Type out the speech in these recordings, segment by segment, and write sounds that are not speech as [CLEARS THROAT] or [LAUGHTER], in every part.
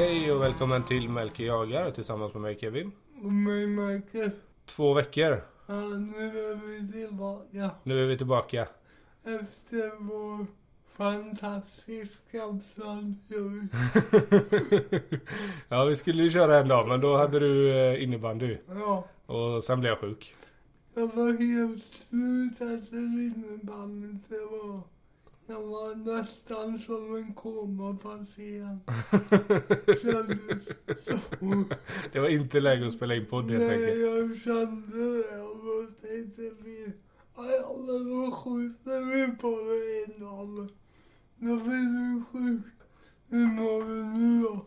Hej och välkommen till Melker jagar tillsammans med mig Kevin. Och mig Marcus. Två veckor. Ja, nu är vi tillbaka. Nu är vi tillbaka. Efter vår fantastiska framgång. [LAUGHS] ja, vi skulle ju köra en dag men då hade du eh, innebandy. Ja, Och sen blev jag sjuk. jag var helt slut efter innebandyt. Det var... Jag var nästan som en komapatient. [LAUGHS] Kändes så. Det var inte läge att spela in podd helt Nej, enkelt. jag kände det. Då tänkte vi, ja men då skjuter vi på det innan. Då blir sjuk. Hur mår du nu då?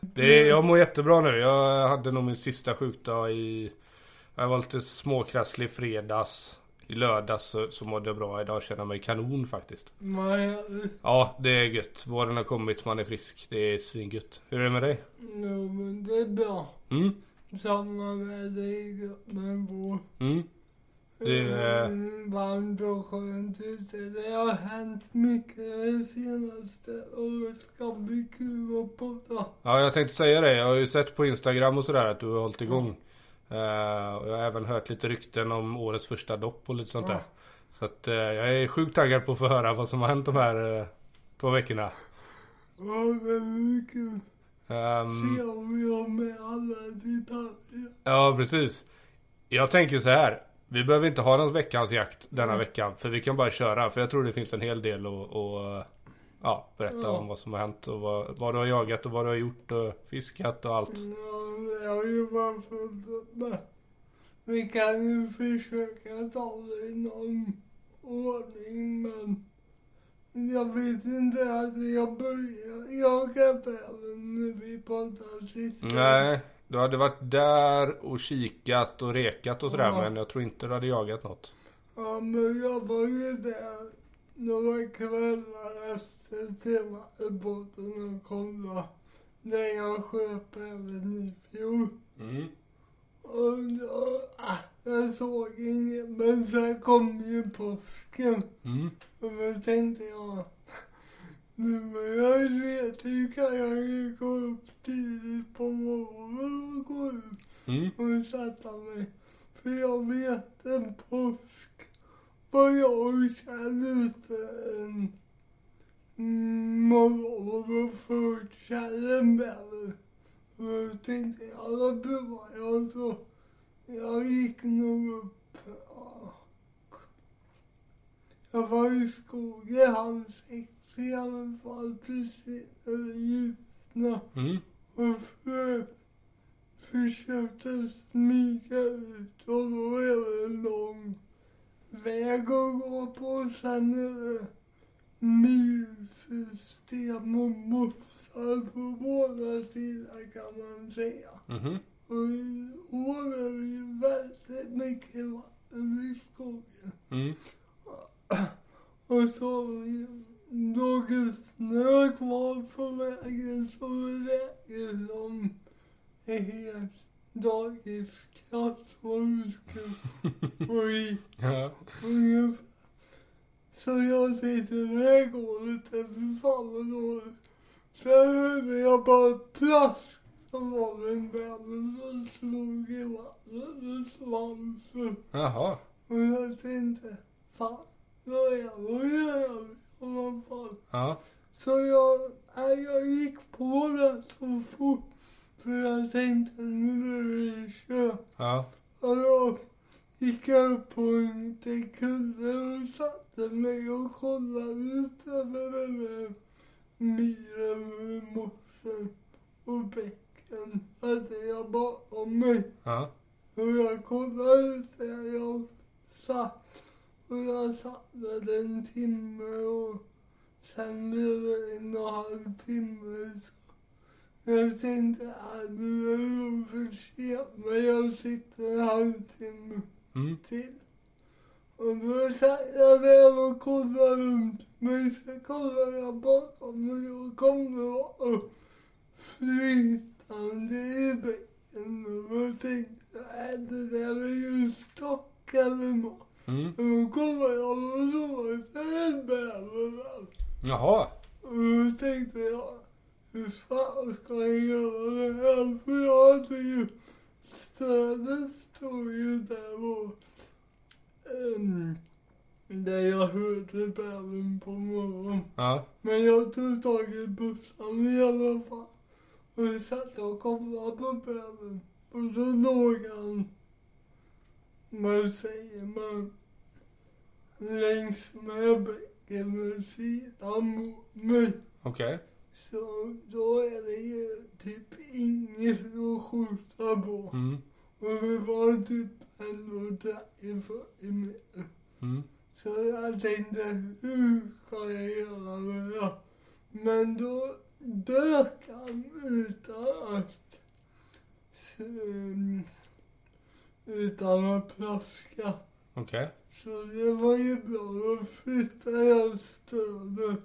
Det, jag mår jättebra nu. Jag hade nog min sista sjukdag i... Jag var lite småkrasslig i fredags. I lördags så, så mådde jag bra. Idag känner jag mig kanon faktiskt. Nej, Ja, det är gött. Våren har kommit, man är frisk. Det är svingött. Hur är det med dig? jo men det är bra. Mm? Samma med dig med vår. Mm? Det är- Mm, Varmt och skönt ute. Det har hänt mycket det senaste och det ska bli kul att podda. Ja, jag tänkte säga det. Jag har ju sett på Instagram och sådär att du har hållit igång. Eh, och jag har även hört lite rykten om årets första dopp och lite sånt där. Så att eh, jag är sjukt taggad på att få höra vad som har hänt de här eh, två veckorna. Ja, blir kul. Ehm, Se om vi har med alla detaljer. ja, precis. Jag tänker så här. Vi behöver inte ha någon veckans jakt denna Mm. veckan. För vi kan bara köra. För jag tror det finns en hel del att ja, berätta Ja. om vad som har hänt. Och vad, vad du har jagat och vad du har gjort och fiskat och allt. Ja, jag har ju bara med. Vi kan ju försöka ta det i någon ordning men jag vet inte att jag börjar jaga bären när vi poddar sist. Nej, du hade varit där och kikat och rekat och sådär Ja. men jag tror inte du hade jagat något. Ja, men jag var ju där några kvällar efter temabåten och kollade där jag sköt även i fjol. Mm. Och då, ah, jag såg inget, men sen kom ju påsken. Mm. Och då tänkte jag, nu när jag ledig kan jag ju gå upp tidigt på morgonen och gå ut Mm. och sätta mig. För jag vet en påsk var jag kände ute en och förut Källenberg. Och då tänkte jag, då provar jag så. Jag gick nog upp, ja. Jag var i skogen halv sex i alla fall precis när det ljusnade Mm. och för, försökte smyga ut och då är det en lång väg att gå på. Sen är det myrsystem och mofsar på båda sidor kan man säga. Mhm. Och i år är det ju väldigt mycket vatten i skogen. Mm. Och så har vi något snö kvar på vägen det räcker som är helt dagisklass få i [LAUGHS] Ja. ungefär. Så jag tänkte det här går inte, för fan vad dåligt. Sen hörde jag bara plask så var en bebis som slog i vattnet med svansen. Jaha. Och jag tänkte, fan, vad vad gör jag? Och vad fan. Ja. Så jag, jag gick på det så fort. För jag tänkte, nu är det kört. Ja. Och då gick jag upp på en kulle och satte mig och kollade ut över myren med morsen och bäcken. Hade jag bakom mig. Ja. Och jag kollade ut där jag satt. Och jag satt där en timme och sen blev det en och en halv timme. Så jag tänkte att nu är nog för sent. Men jag sitter en halvtimme Mm. till. Och då satt jag där och kollade runt mig. Sen kollade jag bakom mig och kom vara flytande i bäcken. Och då tänkte jag, är det där är ju stock eller nåt. Mm. Och då kollade jag och så det en bäver. Jaha. Och då tänkte jag, hur fan ska kan göra det här för jag hade ju stödet stod ju där och um, där jag hörde bävern på morgonen. Ja. Men jag tog tag i bussen i alla fall. Och satt och kollade på bävern. Och då låg han, vad säger man, längs med bäcken med sidan mot mig. Okej. Så då är det ju typ inget att skjuta på. Mm. Och vi var typ ändå 30-40 meter. Mm. Så jag tänkte, hur ska jag göra med det? Men då dök han utan att, utan att plaska. Okej. Så det var ju bra. Då flyttade jag stödet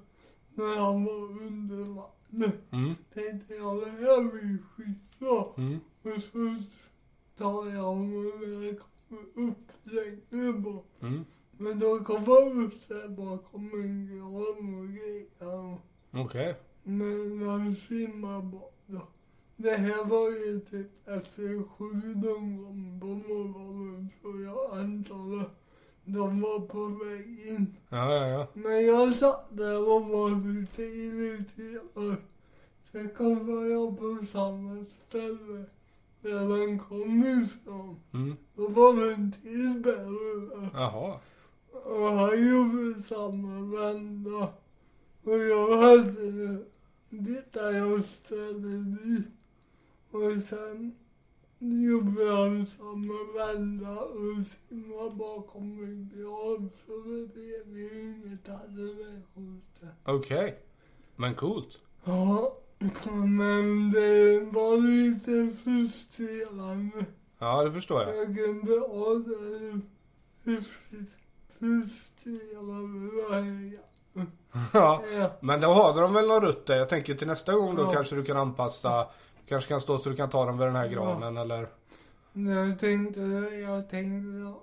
när han var under vattnet. Mm. Tänkte jag, det här blir skitbra. Mm. Och så jag honom när jag kommer upp längre bort. Mm. Men då kom han upp där bakom en gran och grejer. Okej. Men han simmade bort då. Det här var ju typ efter sju någon gång på morgonen så jag att de var på väg in. Ja, ja, ja. Men jag satt där och var lite irriterad. Sen kom jag på samma ställe där den kom ifrån. Mm. Då var det en till bärare. Jaha. Och han gjorde samma vända. Och jag hade det där jag ställde dit. Och sen gjorde han samma vända och simmade bakom en gran. Så det blev ju inget halvvägsskjute. Okej. Men coolt. Ja, men det var lite frustrerande. Ja, det förstår jag. Jag kunde ha det frustrerande varje. Ja. Ja. Men då har de väl någon rutt där. Jag tänker till nästa gång då Ja. kanske du kan anpassa. Kanske kan stå så du kan ta dem vid den här granen eller? Jag tänkte, jag tänkte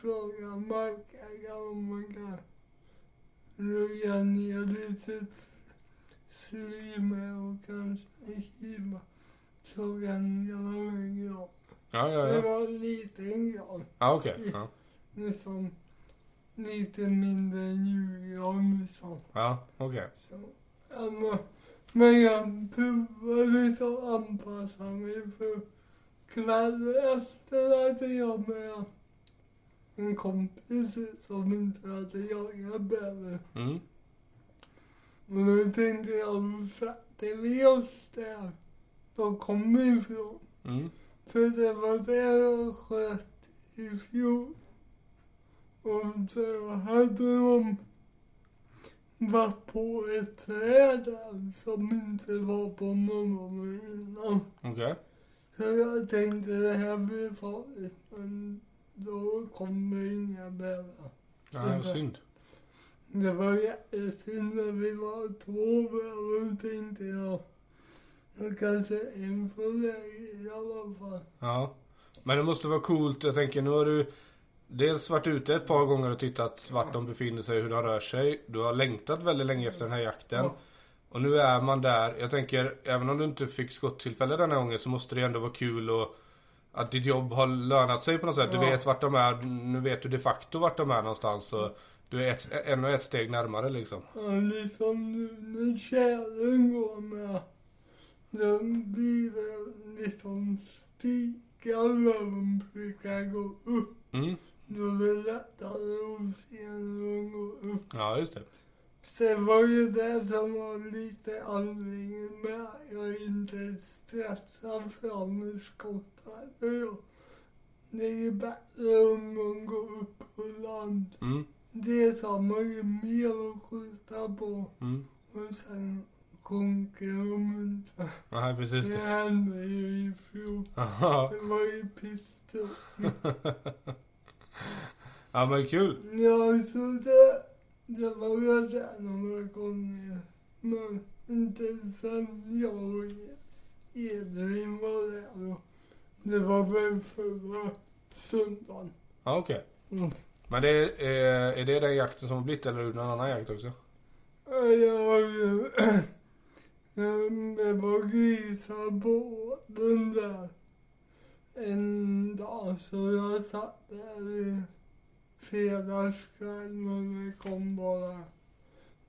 fråga markägaren om man kan röja ner lite sly med och kanske hiva sågen genom en gran. Ja, ja, Det ja. var en liten gran, Ja, okej. Ja. nästan lite mindre än julgran liksom. Ja, okej. Så, ja, men, jag provade att anpassa mig för kvällen efter hade jag med en kompis som inte hade jagat bäver. Mm. Och då tänkte jag, satte vi oss där de kom ifrån. Mm. För det var där jag sköt i fjol. Och så hade de varit på ett träd där som inte var på morgonen innan. Okej. Så jag tänkte det här blir farligt. Men då kommer inga bävrar. Nej, synd. Det var jättesynd när vi var två bävrar tänkte jag. Och kanske en på väg i alla fall. Ja. Men det måste vara coolt. Jag tänker nu har du dels varit ute ett par gånger och tittat vart de befinner sig, hur de rör sig. Du har längtat väldigt länge efter den här jakten. Ja. Och nu är man där. Jag tänker, även om du inte fick skottillfälle den här gången så måste det ändå vara kul och att ditt jobb har lönat sig på något sätt. Du Ja. vet vart de är. Nu vet du de facto vart de är någonstans. Så du är ett, ännu ett steg närmare liksom. Ja, liksom nu när tjälen går med. Då blir det liksom stigar de brukar gå upp. Mm. Då är det lättare att se när de går upp. Ja, just det. Sen var ju det som var lite anledningen med att jag inte stressade fram skottet. Det är ju bättre om de går upp på land. Mm. Det har man ju mer att skjuta på. Mm. Och sen sjunker de inte. Nej, precis Det det. hände ju i fjol. Det var ju pisstråkigt. ja men kul. Ja, så det, det var jag där några gånger. Men inte sen jag och Edvin var där. då. Det var väl förra söndagen. Okej. Mm. Men det är, är, det den jakten som har blivit eller är det någon annan jakt också? Ja, Jag har ju Det var grisar på den där en dag så jag satt där i fredagskväll men det kom bara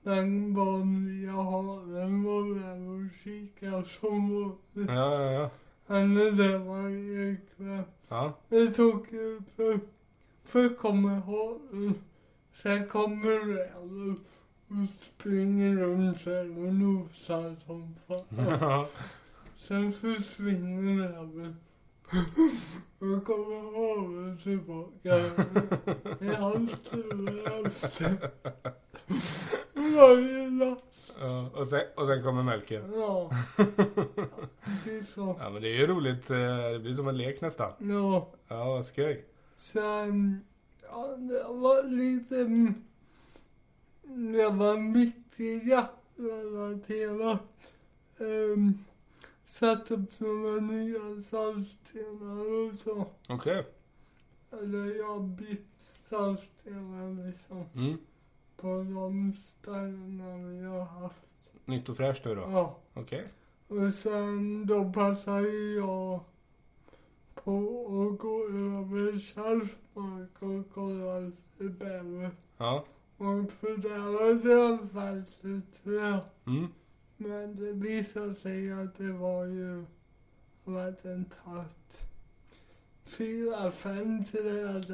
den vanliga haren var där och kikade som vanligt. Ja, ja, ja. Han är där varje kväll. Ja, Det tog ju först kommer haren, sen kommer räven och springer runt sen och nosar som fan. [LAUGHS] Sen försvinner räven. Och kommer haren tillbaka. I hans huvud efter. Varje natt. ja. Och, sen, och sen kommer mjölken. Ja. [LAUGHS] Det är så. Ja men det är ju roligt. eh, Det blir som en lek nästan. Ja. Ja, vad skoj. Sen, ja, det var lite, det var mycket jaktrelaterat. Um, satt upp några nya saltstenar och så. Okej. Eller jag bytt saltstenar liksom Mm. på de ställena vi har haft. Nytt och fräscht då? Ja. Okej. Och sen då passade jag på att gå över Kärrsmark och bäver. Ja. Och för där var det en fältträ. Mm. Men det visade sig att det var ju varit en tatt. Fyra, fem träd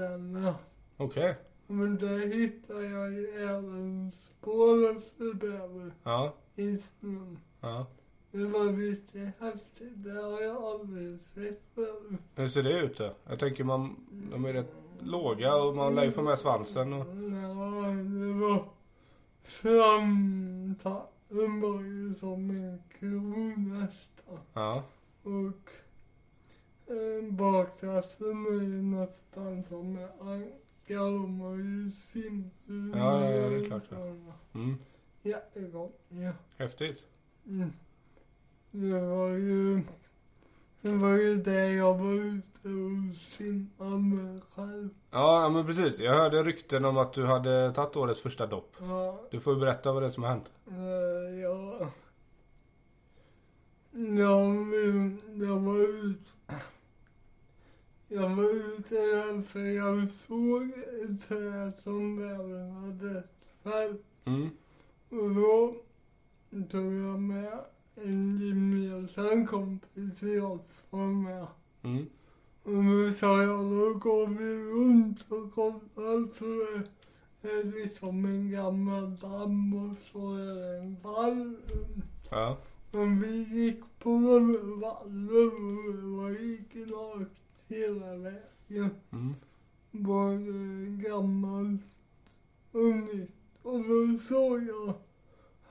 Okej. Men där hittade jag ju även spår efter bäver Ja. i snön. Ja. Det var visst häftigt. Det har jag aldrig sett förut. Hur ser det ut då? Jag tänker man, de är rätt låga och man lär ju få med svansen och... Ja, det var framtatt. Den var ju som en kro nästan. Ja. Och eh, baktassen är ju nästan som en anka. De har ju simhud. Ja, ja, ja, det är klart, ja. Mm. Jättegott, ja. Häftigt. Mm. Det var ju, det var ju det jag var ute och simmade med själv. Ja, men precis. Jag hörde rykten om att du hade tagit årets första dopp. Ja, Du får ju berätta vad det är som har hänt. eh, ja. Ja, vi- jag var ute. Jag var ute där för jag såg ett träd som bävern hade fällt. Mm. Och då tog jag med en gemensam kompis till oss som med. Mm. Och nu sa jag, då går vi runt och kollar för det är liksom en gammal damm och så är det en vall. Ja. Men vi gick på den vallen och det var gick rakt hela vägen. Mm. Både gammalt och nytt. Och då såg jag,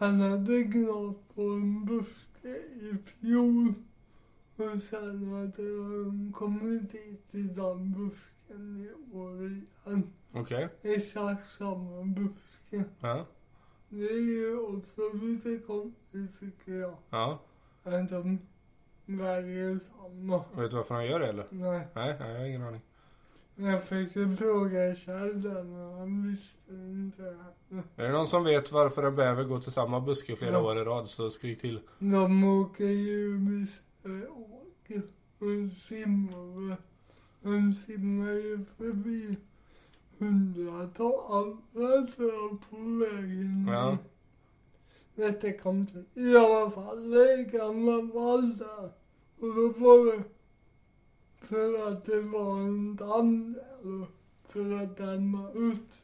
han hade gnagt på en buske i fjol. Och sen hade han kommit dit i den busken i år igen. Okej. Exakt samma buske. Ja. Det är ju också lite konstigt tycker jag. Ja. Att de väljer samma. Vet du varför han gör det eller? Nej, nej jag har ingen aning. Jag fick ju fråga Kjell där, men han visste inte. Är det någon som vet varför en bäver går till samma buske flera Ja. år i rad så skrik till. De åker ju visst åker och simmar. De simmar ju förbi hundratals andra på vägen. Ja. Detta kom till, i alla fall, gamla vall där. Och då var det för att det var en damm där för att damma ut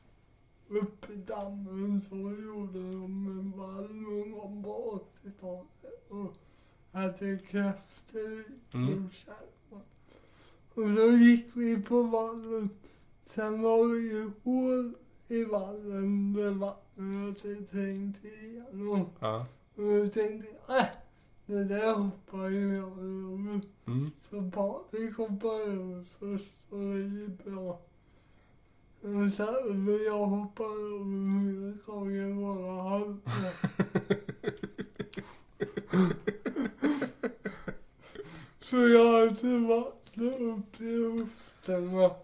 upp i dammen så gjorde de en vall någon gång på 80-talet och hade krafter Mm. och. Och då gick vi på vallen. Sen var det ju hål i vallen där vattnet hade trängt igenom. Ja. Och jag tänkte, äh, det där hoppar ju jag över. Mm. Så Patrik hoppar över först och det gick bra. Och sen vill jag hoppa över hela gången bara halta. Så jag hade vattnet upp i luften va.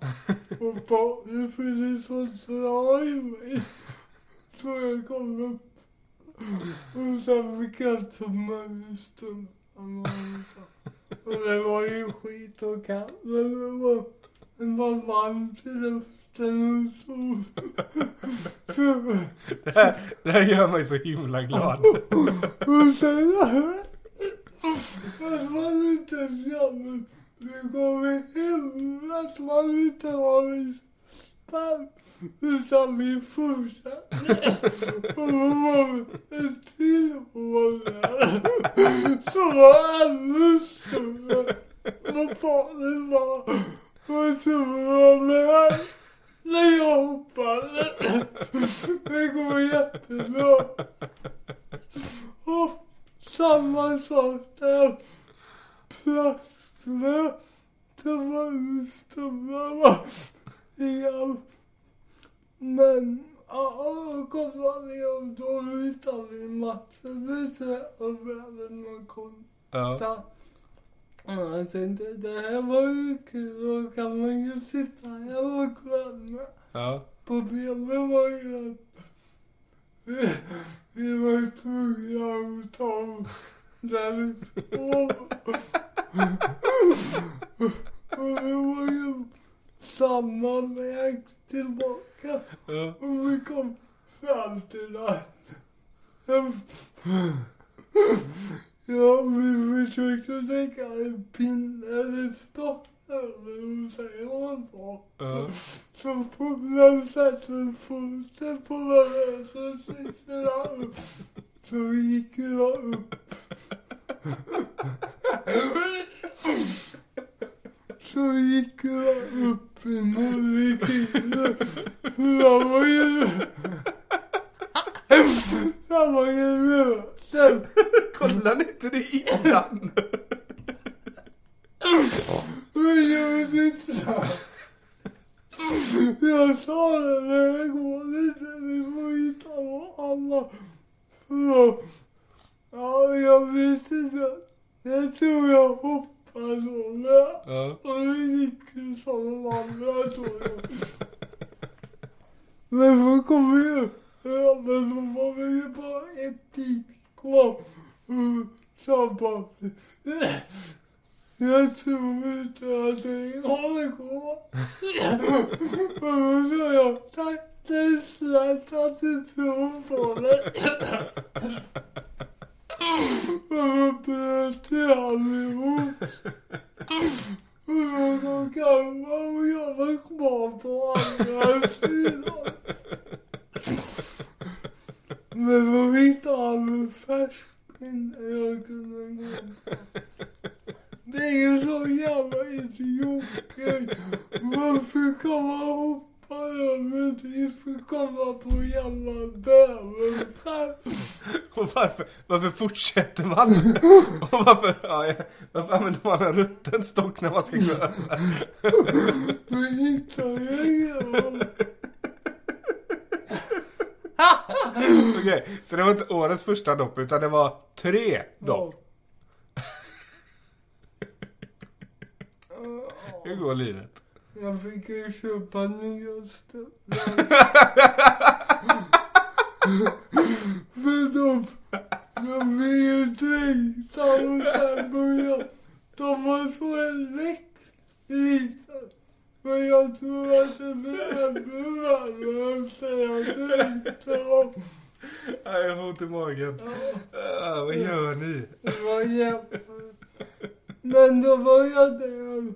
Och Patrik precis att dra i mig. Så jag kom upp Och sen fick jag tumma stumpan och det var ju skit och kallt men det var, det var varmt i luften och så. Det här, det här gör mig så himla glad. och sen att man inte känner det kommer hem att man inte har en spann utan vi fortsätter. Och då var det en till hål där som var ännu större. Och barnen var och tummen var med när jag hoppade. Det går jättebra. Och samma sak där. Plastmö. var ut tummarna. Igen. Men ja, kollade vi och då hittade vi matchen och även någon kontakt. Ja. Ja, jag tänkte det här var ju kul, då kan man ju sitta här och glömma. Ja. Problemet var ju att vi, vi var tvungna att ta därifrån. [LAUGHS] Och det var ju samma väg tillbaka. Ja. Och vi kom fram till att Ja, vi försökte lägga en pinne stopp över och säga man så. Ja. Så fort man sätter foten på varandra så sitter han upp. Så vi gick ju upp. Så gick då upp i. Så jag var ju... Jag var ju ledsen. Kollade inte det innan? Men jag vet inte. Jag sa det när det går lite, vi får hitta. Så, ja, jag vet inte. Jag tror jag hoppade så med. Ja. Och det gick ju som de andra jag. Men så kom vi upp. Ja, men så var vi ju bara ett dit kvar. Sa bara. Jag tror inte att det kommer gå. Och då sa jag tack det är snällt att du tror på det. [LAUGHS] Och då bröt vi allihop. Och då kan man och jag var kvar på andra sidan. Men så hittade han en färsk pinne jag kunde gå Det är ju så jävla idiotgrej. Varför kan man hoppa över dit för att komma på jävla bäverfärg? Och varför, fortsätter man? [LAUGHS] Och varför, ja, varför använder man en rutten stock när man ska gå över? Då hittade jag igenom. Okej, så det var inte årets första dopp utan det var tre dopp. [LAUGHS] Hur går livet? Jag fick ju köpa nya stövlar. [LAUGHS] För de, de blir ju dränkta och sen de var så elektriska. Men jag tror att det blir värre efter jag dränkte dem. Nej, jag får ont i magen. Ja, Ah, vad gör ni? det var jävligt. Men då var jag där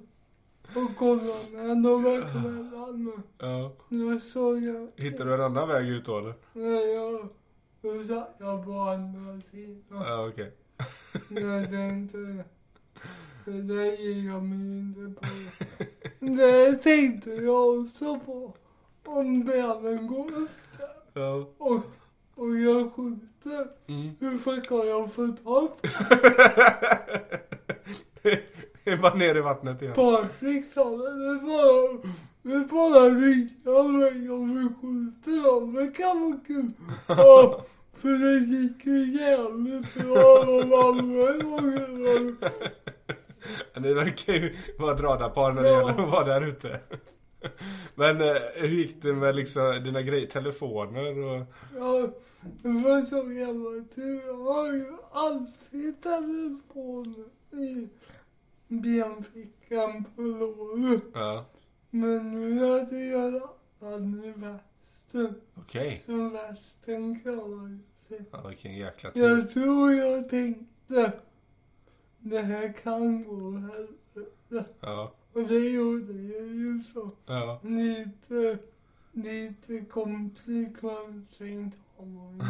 och kollade med några kvällar. Ja. Då såg jag Hittar du en annan väg ut då eller? Nej, jag... Då satt jag på andra sidan. Ja, okej. Jag tänkte... Det där ger jag mig inte på. [LAUGHS] Det tänkte jag också på. Om bävern går efter Ja. och, och jag skjuter. Mm. Hur fan kan jag få tag på [LAUGHS] Det är bara ner i vattnet igen. Patrik sa det? Det bara... Det bara ringa mig om vi skjuter dem. Det kan vara kul. [LAUGHS] Ja, för det gick ju jävligt bra de andra gångerna. Ni verkar ju vara ett radarpar när det Ja. gäller att vara där ute. Men eh, hur gick det med liksom dina grejer, telefoner och... Ja, det var så gammalt. Jag har ju alltid telefonen i benfickan på låret. Ja, Men nu hade jag den i västen. okej. Så västen klarar Ja, vilken jäkla tur. Jag tror jag tänkte, det här kan gå helvete. Ja, Och det gjorde jag ju så. ja. Lite, lite konsekvenser har man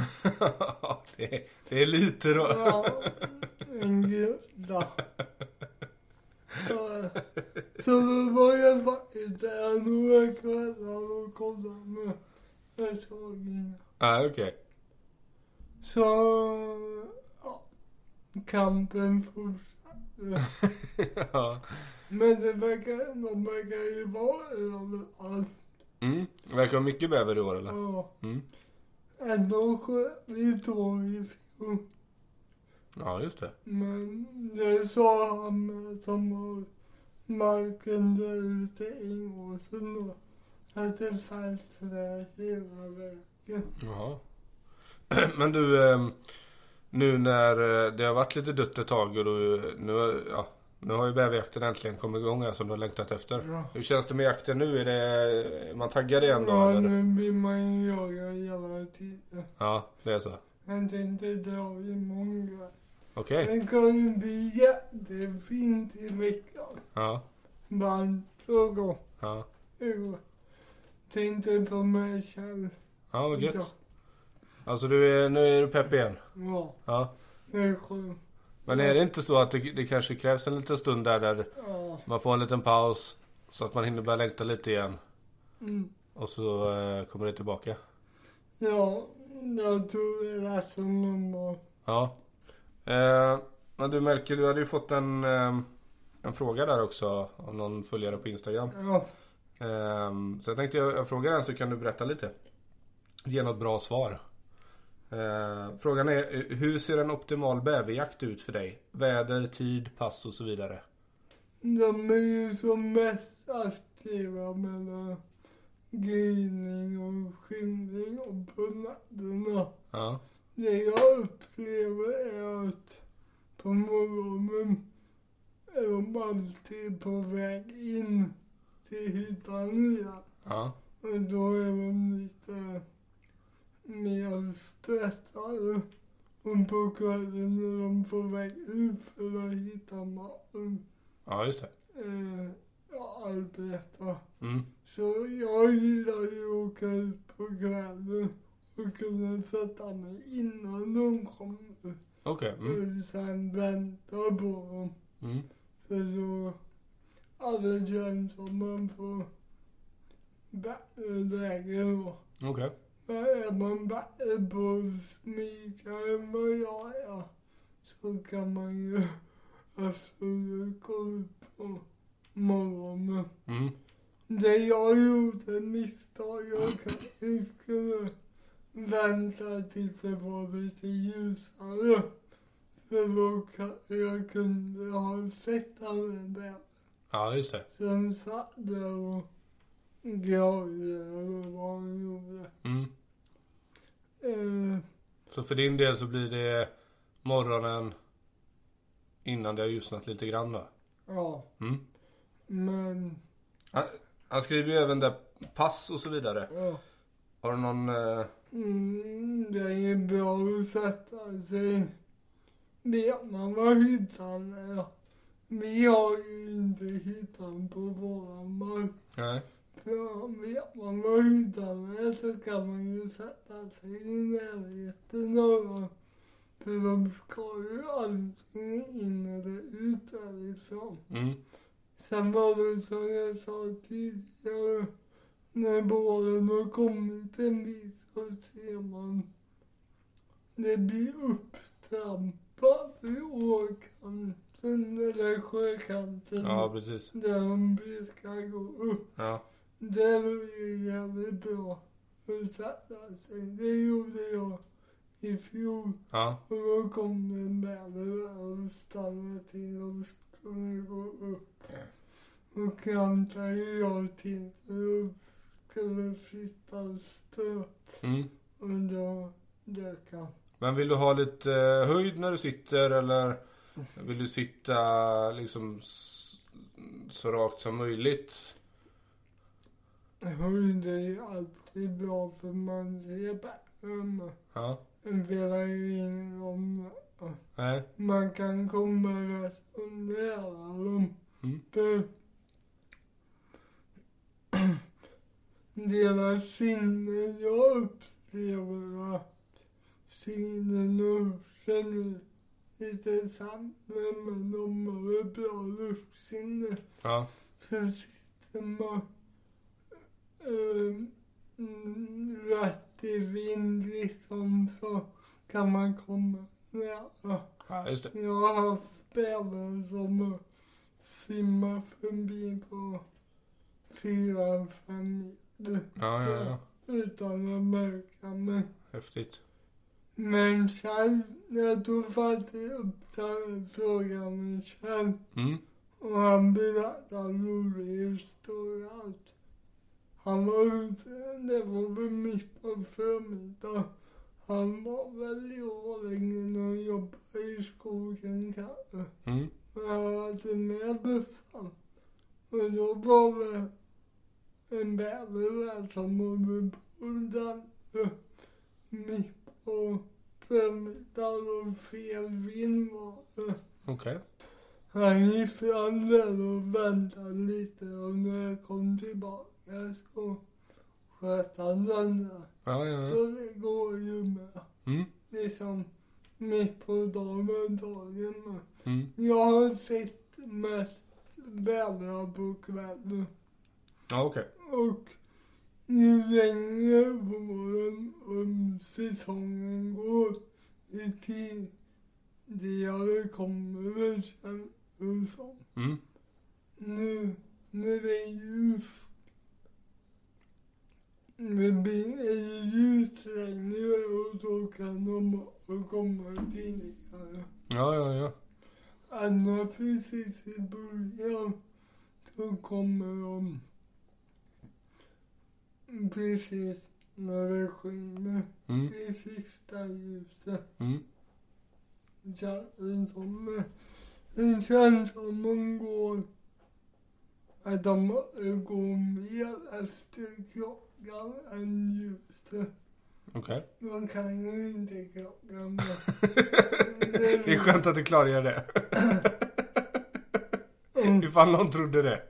det, det är lite då. Ja, en groda. Så, så då var jag faktiskt där några kvällar och kollade med förslagen. Ja, okej. Så, ja, kampen fortsatte. [LAUGHS] ja. Men det verkar, man verkar ju vara överallt. Mm. Verkar mycket bäver i år eller? Ja, Mm. ändå sköt vi två i fjol. Ja, just det. Men det sa han som har marken där ute i Åsen då. Att det fanns träd hela vägen. Jaha. [CLEARS THROAT] Men du, ehm, nu när eh, det har varit lite dött ett tag och du, nu, ja, nu har ju bäverjakten äntligen kommit igång här som du har längtat efter. Ja. Hur känns det med jakten nu? Är det, är man taggad igen då Ja, eller? nu vill man ju jaga hela tiden. Ja, det är så. Jag tänkte dra imorgon kväll. Okej. Det kan ju bli jättefint i veckan. Ja, Varmt och gott. ja. Jag tänkte på mig själv. Ja, vad gött. Alltså du är, nu är du pepp igen? Ja, Ja. Men är det inte så att det, det kanske krävs en liten stund där, där Ja. man får en liten paus så att man hinner börja längta lite igen Mm. och så eh, kommer det tillbaka? Ja, jag tror det är som normalt. Ja. Eh, men du Melker, du hade ju fått en, eh, en fråga där också av någon följare på Instagram. Ja, Eh, så jag tänkte jag, jag frågar den så kan du berätta lite. Ge något bra svar. Eh, frågan är, eh, hur ser en optimal bäverjakt ut för dig? Väder, tid, pass och så vidare. de är ju som mest aktiva mellan gryning och skymning och på nätterna. Ja. Det jag upplever är att på morgonen är de alltid på väg in till hyttan igen. Ja. Och då är de lite mer stressade. Och på kvällen är de på väg ut för att hitta maten. Ja, just det. Eh, jag arbetar. Mm. Så jag gillar ju att åka ut på kvällen och kunna sätta mig innan de kommer. Okej. Mm. Och sen vänta på dem. Mm. För då, alla känns som man får bättre läge då. Okej. Men är man bättre på att smyga än vad jag är så kan man ju absolut gå ut på morgonen. Mm. Det jag gjorde misstag, jag kanske skulle vänta tills det var lite ljusare. För då kanske jag kunde ha sett den där Ja, just det. som satt där och eller vad han gjorde. Mm. Eh, Så för din del så blir det morgonen innan det har ljusnat lite grann då? ja, Mm. men Han, han skriver ju även där pass och så vidare. ja. Har du någon... Eh, Mm, det är bra att sätta sig. Vet man vad hyttan är? Vi har ju inte hyttan på våran mark. nej. För vet man vad är så kan man ju sätta sig i närheten av den. För de ska ju antingen in eller ut därifrån. Mm. Sen var det som jag sa tidigare, när båren har kommit en bit så ser man det blir upptrampat vid åkanten eller sjökanten Ja, precis. där de brukar gå upp. Ja. Det är ju jävligt bra att sätta sig. Det gjorde jag i fjol. Ja. Och då kom det en bäver och stannade till och skulle gå upp. Och klantade jag till att skulle sitta och stå Mm. och då dök han. Men vill du ha lite eh, höjd när du sitter eller vill du sitta liksom så rakt som möjligt? Höjd är ju alltid bra för man ser bättre. Ja. Det spelar ju ingen roll. Nej. Man kan komma nära dem. Mm. För deras sinnen jag upplever synen och är lite samma men de har ett bra luktsinne. Ja. Så sitter man eh, mm, rätt i vind liksom så kan man komma nära. Ja, just det. Jag har haft bävrar som har simmat förbi på fyra, fem meter Ja, ja, ja. utan att märka mig. Häftigt. Men Kjell, jag tog faktiskt upp den frågan med Kjell Mm. och han berättade en rolig historia att han var ute, det var väl mitt på förmiddagen. Han var väl i Årängen och jobbade i skogen kanske. Mm. Men han hade med bössan. Och då var det en bäver där som och dansade mitt på förmiddagen och fel vind var det. Okej. Han gick fram där och väntade lite och när jag kom tillbaka så sköt han den där. Ja, ja, ja. Så det går ju med. Mm. Liksom mitt på dagen men Mm. Jag har sett mest bävrar på kvällen. Ja, okej. Och ju längre våren och säsongen går, ju tidigare kommer det känns som. Mm. Nu när det är ljust. Det blir är ju ljust längre och då kan de komma tidigare. Ja, ja, ja. Annars precis i början så kommer de precis när det skiner Mm. i sista ljuset. Mm. Känns som, det känns som de går, att de går mer efter klockan än ljuset. Okej. De kan ju inte klockan [LAUGHS] Det är skönt att du klargör det. Mm. Ifall någon trodde det.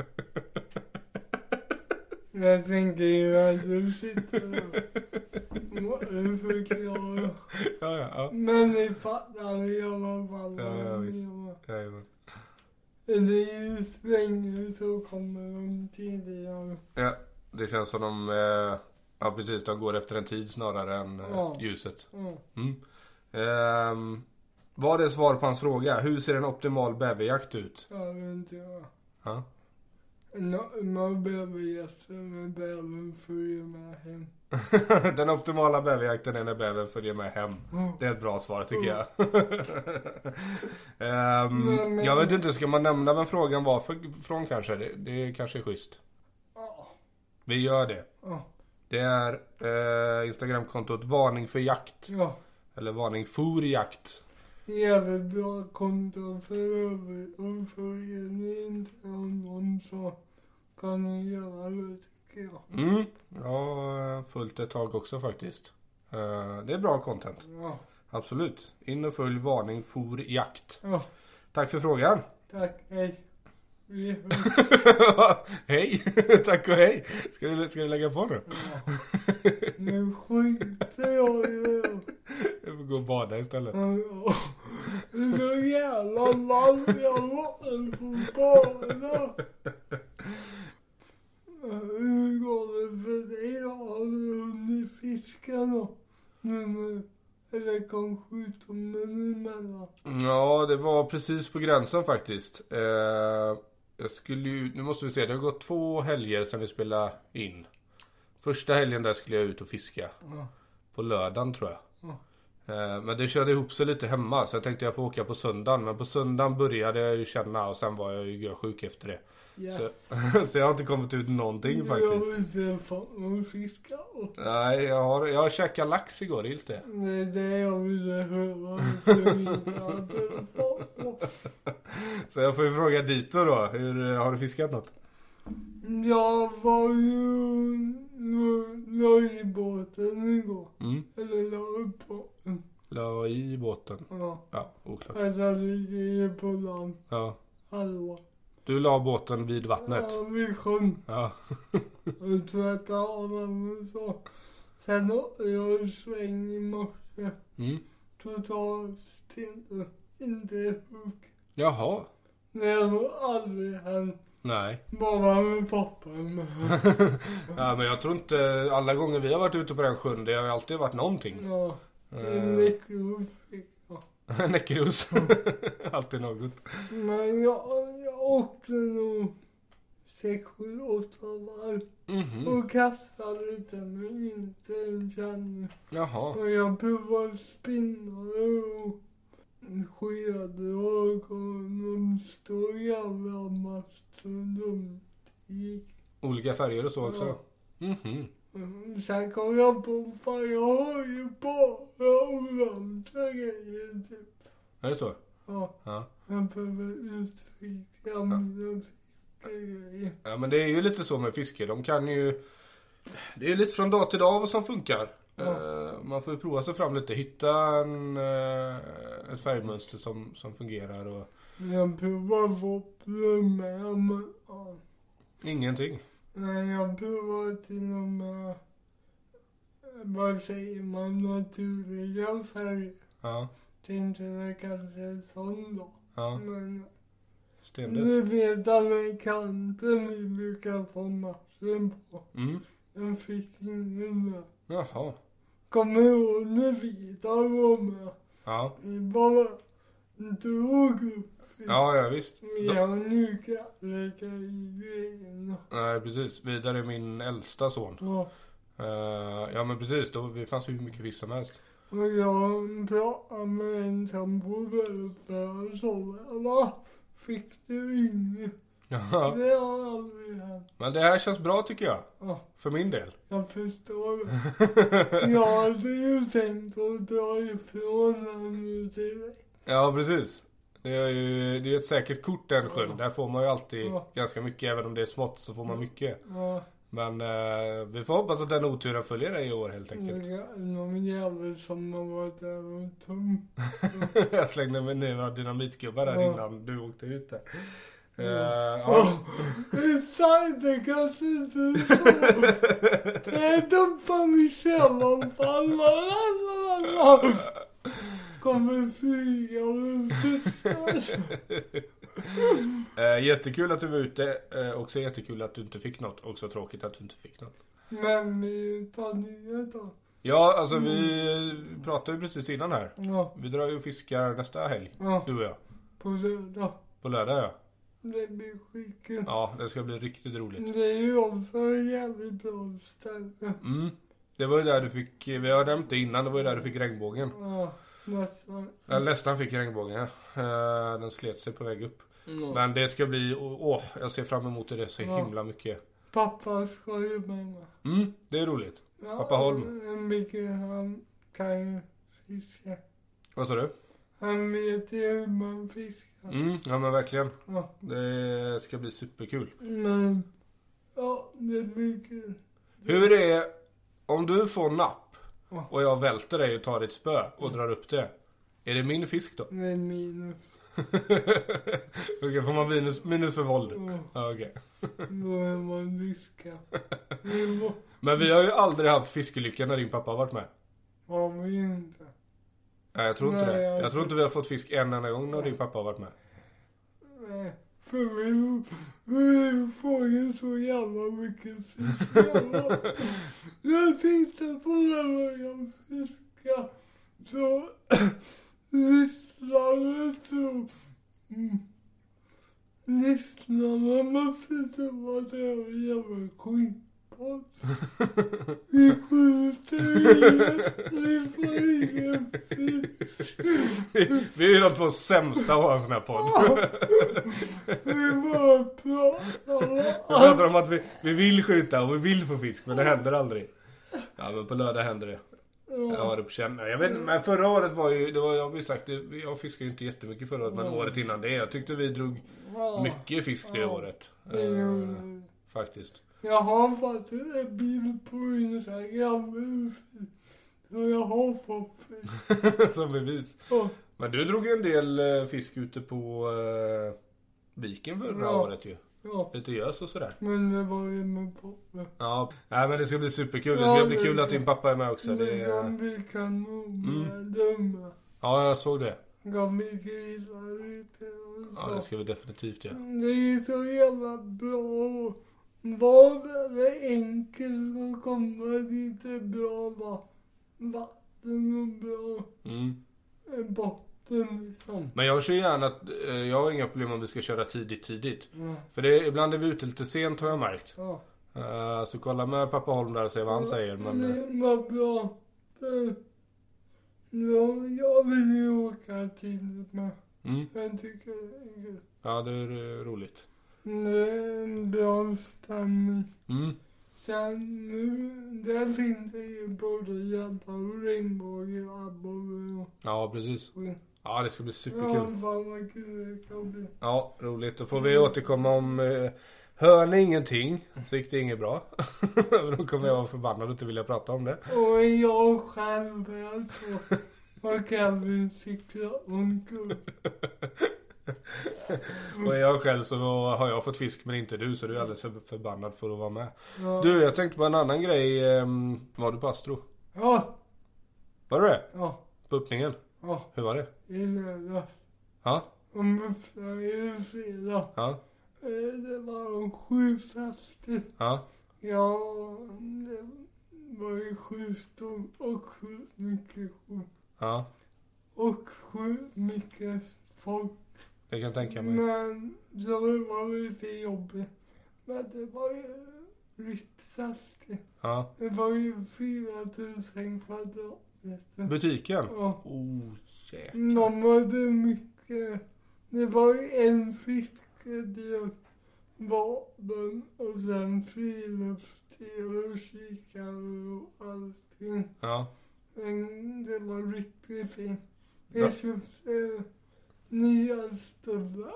Jag tänker ju att du sitter och förklarar. Ja, ja, ja. Men ni fattar i alla fall Ja, ja, jag visst. Jajamän. Är det ju svänger så kommer de tidigare. Ja, det känns som de, eh, ja precis, de går efter en tid snarare än eh, Ja. ljuset. Ja. Mm. Ehm, var det svar på hans fråga? Hur ser en optimal bäverjakt ut? Jag vet inte jag. Ja. Man behöver gäster med bävern följer med hem. [LAUGHS] Den optimala bäverjakten är när bävern följer med hem. Ja. Det är ett bra svar tycker jag. [LAUGHS] Ehm, Men- men- Jag vet inte, ska man nämna vem frågan var för, från kanske? Det, det kanske är schysst. Vi gör det. Ja. Det är eh, Instagramkontot varning för jakt. Ja. Eller varning for jakt. Jävligt bra konto för övrigt och följer ni inte honom så kan ni göra det tycker jag. Mm. Jag har följt ett tag också faktiskt. Eh, det är bra content. Ja. Absolut. In och följ varning for jakt. Ja. Tack för frågan. Tack. Hej. [LAUGHS] Hej. [LAUGHS] Tack och hej. Ska du, ska du lägga på nu? Ja. Nu skiter jag i det. Jag får gå och bada istället. Det är så jävla varmt. Jag måste få bada. Hur går det för dig då? Har du hunnit fiska då? Nu när eller kom sjukdomen emellan? Ja, det var precis på gränsen faktiskt. Eh, jag skulle ju, nu måste vi se, det har gått två helger sedan vi spelade in. Första helgen där skulle jag ut och fiska. Ja. På lördagen tror jag. Ja. Eh, men det körde ihop sig lite hemma så jag tänkte jag får åka på söndagen. Men på söndagen började jag ju känna och sen var jag ju sjuk efter det. Yes. Så, [LAUGHS] så jag har inte kommit ut någonting Jag faktiskt. har inte fått någon fisk alls. Nej, jag har, jag har käkat lax igår, gills det? Det är det jag ville höra. [LAUGHS] Så jag får ju fråga Dito då, hur, har du fiskat något? Jag var ju la i båten igår. Mm. Eller la upp båten. La i båten. Ja. Ja, oklart. Alltså ligger på land. Ja. Halva. Du la båten vid vattnet? Ja, vid sjön. Ja. [LAUGHS] Och tvättade av den och så. Sen åkte jag en sväng i morse. Mm. Totalt sten. Inte hugg. Jaha. Det har nog aldrig hänt. Nej. Bara med pappa. [LAUGHS] Ja, men jag tror inte, alla gånger vi har varit ute på den sjön, det har ju alltid varit någonting. Ja. En Eh, nekros fick jag. [LAUGHS] Näckrus. [LAUGHS] alltid något. Men jag, jag åkte nog sex, sju, åtta varv. Mhm. Och kastade lite men inte en kände. Jaha. Och jag provade spinnare och skeddrag och någon stor jävla mast som de gick. Olika färger och så också? Ja. Mhm. Mm, Sen kom jag på, fan jag har ju bara orangea grejer typ. Är det så? Ja, Ja. jag behöver utveckla mina fiskegrejer. Ja men det är ju lite så med fiske. De kan ju... Det är lite från dag till dag vad som funkar. Ja. Eh, Man får prova sig fram lite. Hitta en, eh, ett färgmönster som, som fungerar och Jag provar wobbler med men ingenting. Nej, jag provar till och med, vad säger man, naturliga färger. Ja. Tänkte det kanske är sån då. Ja. Men Stendött. du vet den där kanten vi brukar få massen på. Mm. Den fick ingen med. Jaha. Kommer du ihåg när Vidar var med? Ja. Vi bara drog upp. Ja, ja visst. Vi har nu lägga i grejerna. Nej precis. Vidare är min äldsta son. Ja. Eh, ja men precis. Då, det fanns hur mycket fisk som helst. Och jag pratade med en som bodde där uppe och sa va? Fick du inget? Ja. Det har aldrig hänt. Men det här känns bra tycker jag. Ja, För min del. jag förstår det. [LAUGHS] Jag hade ju tänkt att dra ifrån nu direkt. Ja precis. Det är ju det är ett säkert kort den sjön. Ja. Där får man ju alltid Ja. ganska mycket. Även om det är smått så får man mycket. Ja, Men eh, vi får hoppas att den oturen följer dig i år helt enkelt. någon jävel som har varit där och tum. [LAUGHS] jag slängde med ner några dynamitgubbar där innan du åkte ut där. Ja. Eh, Ja. ja. Exakt, det kanske inte är så. Nej, dumpar vi sammanfall. Kommer flyga fiskar. Eh, jättekul att du var ute. Eh, också jättekul att du inte fick något. Också tråkigt att du inte fick något. Men vi tar nya då. Ja, alltså vi pratade ju precis innan här. Ja, Vi drar ju och fiskar nästa helg. ja, Du och jag. på lördag. På lördag ja. Det blir skitkul. Ja, det ska bli riktigt roligt. Det är ju också ett jävligt bra ställe. Mm. Det var ju där du fick, vi har nämnt det innan, det var ju där du fick regnbågen. Ja, nästan. Eller nästan fick regnbågen ja. Eh, Den slet sig på väg upp. Ja. Men det ska bli, åh, jag ser fram emot det så Ja. himla mycket. Pappa ska ju med mig. Mm, det är roligt. Ja, Pappa Holm. Mycket han kan ju fiska. Vad sa du? Han vet ju hur man fiskar. Mm, ja men verkligen. Ja, Det ska bli superkul. men ja, det blir kul. Hur är, om du får napp Ja. och jag välter dig och tar ditt spö och drar upp det. Är det min fisk då? Det är minus. [LAUGHS] Okej, får man minus, minus för våld? Ja, Ja, okej. [LAUGHS] då är man må- [LAUGHS] Men vi har ju aldrig haft fiskelycka när din pappa har varit med. har vi inte. Nej, jag tror inte Nej, det. jag- Jag tror inte vi har fått fisk en enda gång när din pappa har varit med. Nej, för vi, vi får ju så jävla mycket fisk. Jag, jag tittar på när jag fiskar så mm, lyssnarna måste tro att jag är en jävla skitpa. Podd. Vi skjuter vi får ingen. [LAUGHS] Vi är ju de två sämsta att ha en sån här podd. Vi bara pratar. Vi pratar om att vi, vi vill skjuta och vi vill få fisk men det händer aldrig. Ja men på lördag händer det. Jag har det på känn. Jag vet inte, men förra året var ju, det var, jag har sagt jag fiskade ju inte jättemycket förra året men året innan det. Jag tyckte vi drog mycket fisk det året. Eh, faktiskt. Jag har faktiskt en bild på Instagram. Så jag har fått fisk. [LAUGHS] Som bevis. Ja. Men du drog ju en del eh, fisk ute på eh, viken förra Ja. året ju. Ja, Lite gös och sådär. men det var ju med pappa. Ja, nej men det ska bli superkul. Det Ja, ska bli det- kul att din pappa är med också. Det Det kan bli kanon Mm. dumma. ja, jag såg det. Kan vi grilla lite och så. Ja, det ska vi definitivt göra. Det är så jävla bra. Var väldigt enkelt att komma lite bra va- vatten och bra Mm. botten liksom. Men jag kör gärna att, eh, jag har inga problem om vi ska köra tidigt tidigt. Ja. För det, ibland är vi ute lite sent har jag märkt. Ja. Eh, så kolla med pappa Holm där och se vad han säger. Men, eh, Det var bra. För Ja, jag vill ju åka tidigt med. mm. Jag tycker det är kul. Ja, det är roligt. Det är en bra stämning. Mm. Sen nu, där finns det ju både gädda och regnbåge och abborre och Ja, precis. Ja, det ska bli Ja, superkul. fan vad kul det kan bli. Ja, roligt. Då får vi återkomma om eh, Hör ni ingenting så gick det inget bra. [LAUGHS] Då kommer jag vara förbannad och inte vilja prata om det. Och jag själv är alltså. Och Kevin cyklar omkull. [LAUGHS] [LAUGHS] Och jag själv så har jag fått fisk men inte du så du är alldeles för förbannad för att vara med. Ja. Du, jag tänkte på en annan grej. ehm, Var du på Astro? Ja, Var du det? ja, På öppningen? ja. Hur var det? I lördags. Ja? Om fredag. Ja? Eh, Det var sjukt häftigt. Ja? Ja, det var ju sjukt stort och sjukt mycket sjukt. Ja? Och sjukt mycket folk. Det kan jag tänka mig. Men så det var lite jobbigt. Men det var ju häftigt. Ja? Det var ju 4000 kvadratmeter. Butiken? Ja. Oh, jäklar. De hade mycket. Det var ju en fiskedel, vapen och sen friluftsdel och kikare och allting. Ja? Men det var riktigt fint. Jag köpte nya stövlar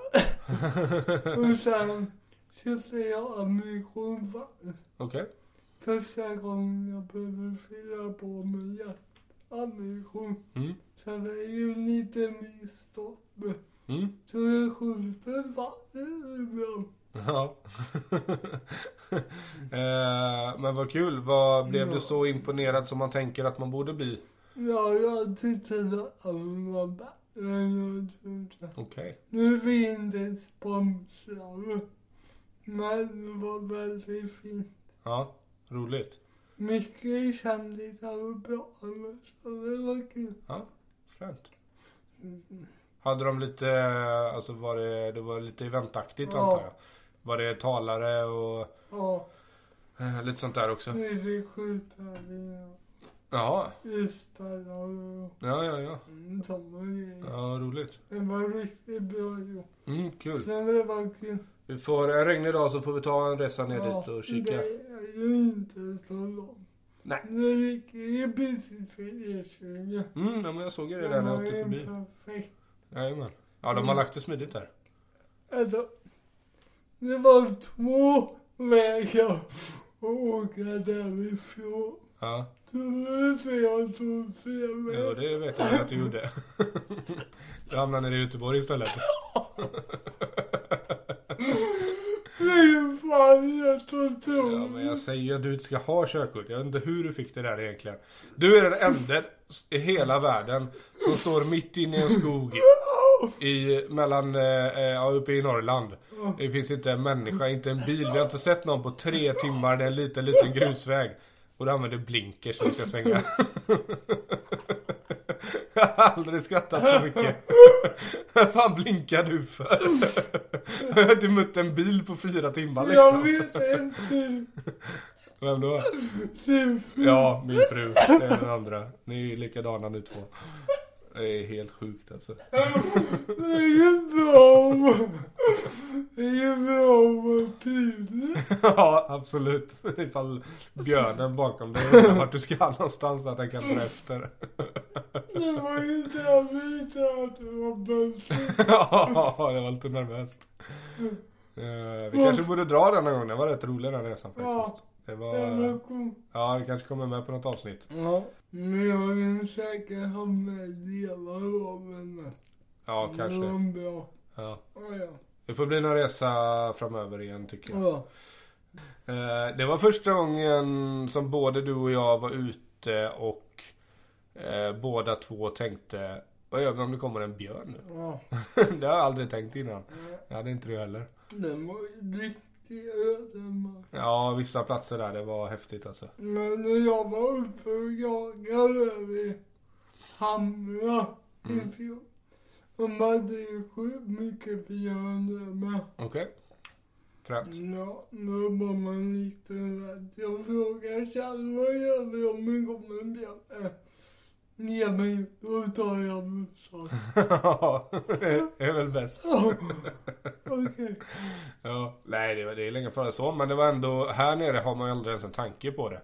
[LAUGHS] och sen köpte jag ammunitionsvagn. Okej. Första gången jag behövde fylla på med ammunition. Mm. Så det är ju lite stopp. Mm. Så jag skjuter vatten ibland. Ja. [LAUGHS] eh, men vad kul. Vad blev Ja. du så imponerad som man tänker att man borde bli? Ja, jag tyckte att han var bättre än jag trodde. Okej. Nu är vi inte sponsrade. Men det var väldigt fint. Ja, roligt. Mycket kändisar och bra så det var kul. Ja, fränt. Hade de lite, alltså var det, det var lite eventaktigt Ja. antar jag? Var det talare och Ja, eh, lite sånt där också? vi fick skjuta det Och ystare och ja ja ja. mm, sådana grejer. Ja, roligt. Det var riktigt bra gjort. Mm, kul. Så det var kul. Vi får en regnig dag så får vi ta en resa ner dit och kika. Det är ju inte så långt. Nej. Det ligger ju precis för E20. Mm, ja, men jag såg ju det där när jag var åkte förbi. perfekt. Jajamän. Ja, de har lagt det smidigt där. Alltså, det var två vägar att åka därifrån. Ja, ser jag så fel jo, det vet jag att du gjorde. [LAUGHS] Du hamnade nere i Göteborg istället. [LAUGHS] Fy fan, jag är så Ja, men jag säger ju att du inte ska ha körkort. Jag vet inte hur du fick det där egentligen. Du är den enda i hela världen som står mitt inne i en skog i, mellan, eh, eh, ja, uppe i Norrland. Det finns inte en människa, inte en bil. Vi har inte sett någon på tre timmar. Det är en liten, liten grusväg. Och du använder blinkers när du ska svänga. Jag har aldrig skrattat så mycket. Vad fan blinkar du för? Jag har inte mött en bil på fyra timmar Jag liksom. vet en till. Vem då? Din fru. Ja, min fru. Det är den andra. Ni är likadana ni två. Det är helt sjukt alltså. [LAUGHS] Det är ju bra. Det är ju bra. Ja, absolut. Ifall björnen bakom dig undrar vart du ska någonstans att den kan ta efter. Det var ju inte jag visste att det var bäst. [LAUGHS] Ja, det var lite nervöst. Eh, vi kanske borde dra den någon gång. Det var rätt rolig den resan faktiskt. Det var... Ja, det kanske kommer med på något avsnitt. Ja. Men jag vill säkert ha med delar av henne. Ja, Det kanske. var bra. Ja. Ja, ja. Det får bli någon resa framöver igen tycker jag. Ja. Eh, Det var första gången som både du och jag var ute och eh, båda två tänkte vad gör vi om det kommer en björn nu? Ja. [LAUGHS] det har jag aldrig tänkt innan. Jag hade inte det heller. Den var ju riktigt ödemark. Ja, vissa platser där, det var häftigt alltså. Men när jag var uppe och jagade vid Hamra i Mm. fjol. De hade ju sjukt mycket björn där med. Okej. Fränt. Ja, då var man lite rädd. Jag frågade själv vad gör vi om det kommer en björn? Ge mig, då tar jag bussen. [LAUGHS] Ja, det är väl bäst. Ja, Okej. Ja, nej det, var, det är länge före så men det var ändå, här nere har man ju aldrig ens en tanke på det.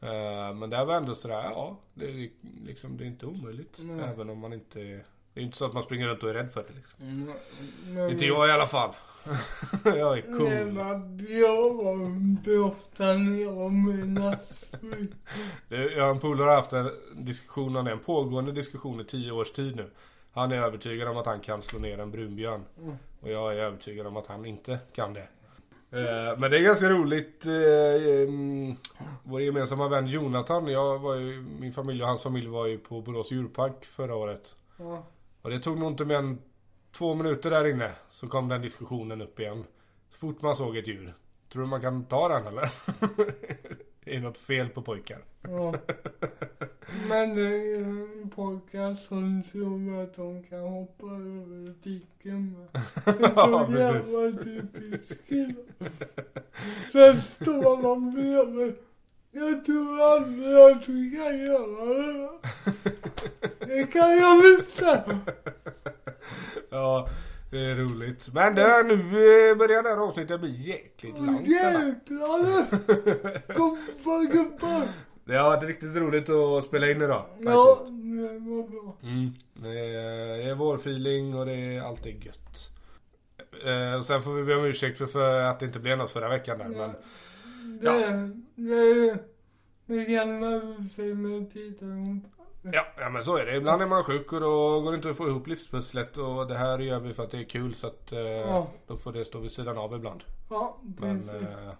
Eh, men det var ändå sådär, ja, det är liksom, det är inte omöjligt. Nej. Även om man inte, det är inte så att man springer runt och är rädd för det liksom. Mm, Men- Inte jag i alla fall. [LAUGHS] jag är cool. var björn brottade ner mina Jag och en polare har haft en diskussion om det, en pågående diskussion i tio års tid nu. Han är övertygad om att han kan slå ner en brunbjörn. Mm. Och jag är övertygad om att han inte kan det. Eh, Men det är ganska roligt. eh, mm, Vår gemensamma vän Jonathan, jag var ju, min familj och hans familj var ju på Borås djurpark förra året. Ja. Och det tog nog inte mer än två minuter där inne så kom den diskussionen upp igen. Så fort man såg ett djur. Tror du man kan ta den eller? [LAUGHS] det är något fel på pojkar. Ja. Men det är ju pojkar som tror att de kan hoppa över [LAUGHS] är Ja, så precis. jävla typiskt. Sen står man bredvid. Jag tror aldrig att vi kan göra det. Det kan jag visst. [LAUGHS] Ja, det är roligt. Men det nu eh, börjar det här avsnittet bli jäkligt långt. jäklar. [LAUGHS] Gubbar, gubbar. Det har varit riktigt roligt att spela in idag. Ja, det var bra. Mm. Det, är, vårfeeling och det är alltid gött. Eh, och sen får vi be om ursäkt för, för att det inte blev något förra veckan där. Men Det, det, det ut sig med tiden. Ja, ja men så är det. Ibland är man sjuk och då går det inte att få ihop livspusslet och det här gör vi för att det är kul så att eh, Ja. då får det stå vid sidan av ibland. Ja, Men precis. eh,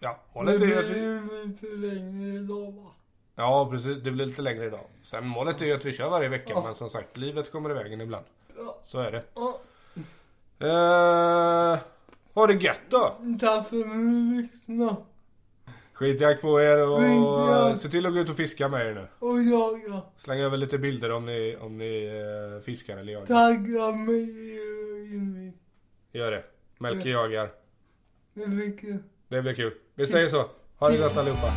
ja, Det målet är blir ju lite längre idag va? Ja precis, det blir lite längre idag. Sen målet är ju att vi kör varje vecka Ja. men som sagt livet kommer i vägen ibland. Ja. Så är det. ja. Eh, ha det gött då! Tack för att ni lyssnade. Skitjakt på er och Skitjakt. se till att gå ut och fiska med er nu. Och jaga. Släng över lite bilder om ni, om ni eh, fiskar eller jagar. Tagga mig Gör det. Melke jagar. Det är mycket. Det blir kul. Vi säger så. Ha det gott allihopa.